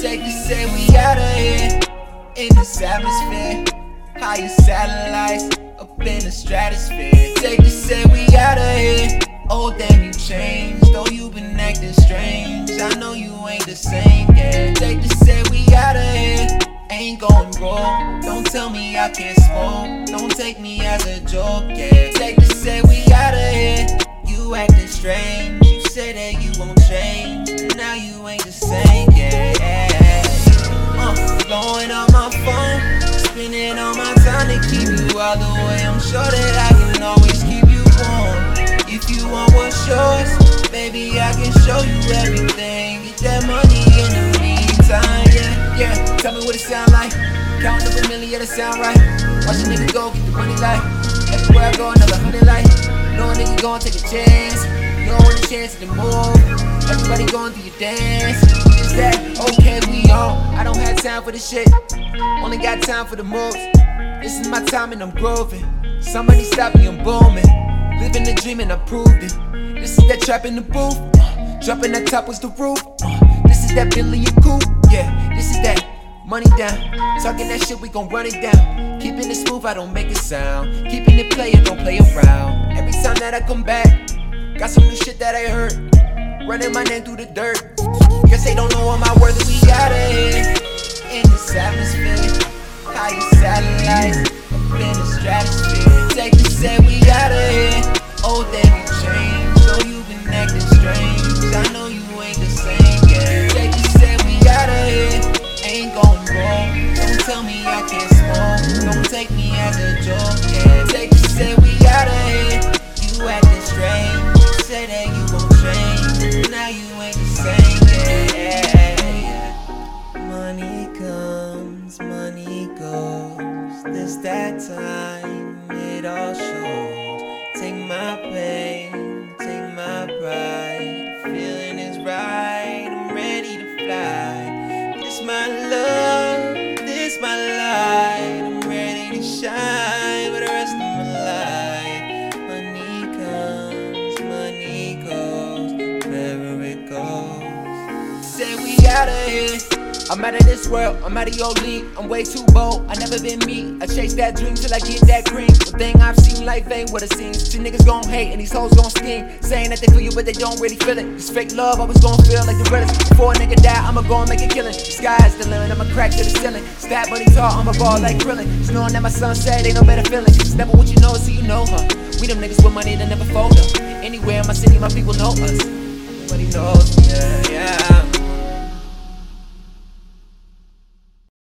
say we outta here in this atmosphere. Higher satellites up in the stratosphere. Safe to say we outta here. Oh damn, you changed. Though you been acting strange, I know you ain't the same. Yeah, safe to say we outta here. Ain't going wrong. Don't tell me I can't smoke. Don't take me as a joke. Yeah, safe to say we outta here. The. Sure that I can always keep you warm. If you want what's yours, baby, I can show you everything. Get that money in the meantime, yeah, yeah. Tell me what it sound like. Count up a million, yeah, that sound right. Watch a nigga go, get the money like. Everywhere I go, another hundred like. No nigga gon' take a chance. You don't want a chance to move. Everybody going through your dance. Is that okay? We on. I don't have time for this shit. Only got time for the moves. This is my time and I'm grooving. Somebody stop me, I'm booming. Living the dream and I proved it. This is that trap in the booth. Uh, Dropping that top was the roof. Uh, This is that Billy and Coop. Yeah, this is that money down. Talking that shit, we gon' run it down. Keeping it smooth, I don't make a sound. Keeping it playing, don't play around. Every time that I come back, got some new shit that I heard. Running my name through the dirt. Guess they don't know what my worth. We outta tell me I can't smoke. Don't take me as a joke. Yeah. Take to say we outta here. You acting strange. You say that you gon' change. Now you ain't the same. Yeah. Money comes, money goes. This that time, it all shows. Take my pain, we outta here. I'm out of this world, I'm out of your league. I'm way too bold, I never been me. I chase that dream till I get that cream. One thing I've seen, life ain't what it seems. See niggas gon' hate and these hoes gon' scheme. Saying that they feel you, but they don't really feel it. This fake love always gon' feel like the realest. Before a nigga die, I'ma go and make a killing. The sky's the limit, I'ma crack to the ceiling. Stab money tall, I'ma ball like krillin. Just knowing that my son said ain't no better feeling. It's never what you know, who you know, huh? We them niggas with money that never fold up. Anywhere in my city, my people know us.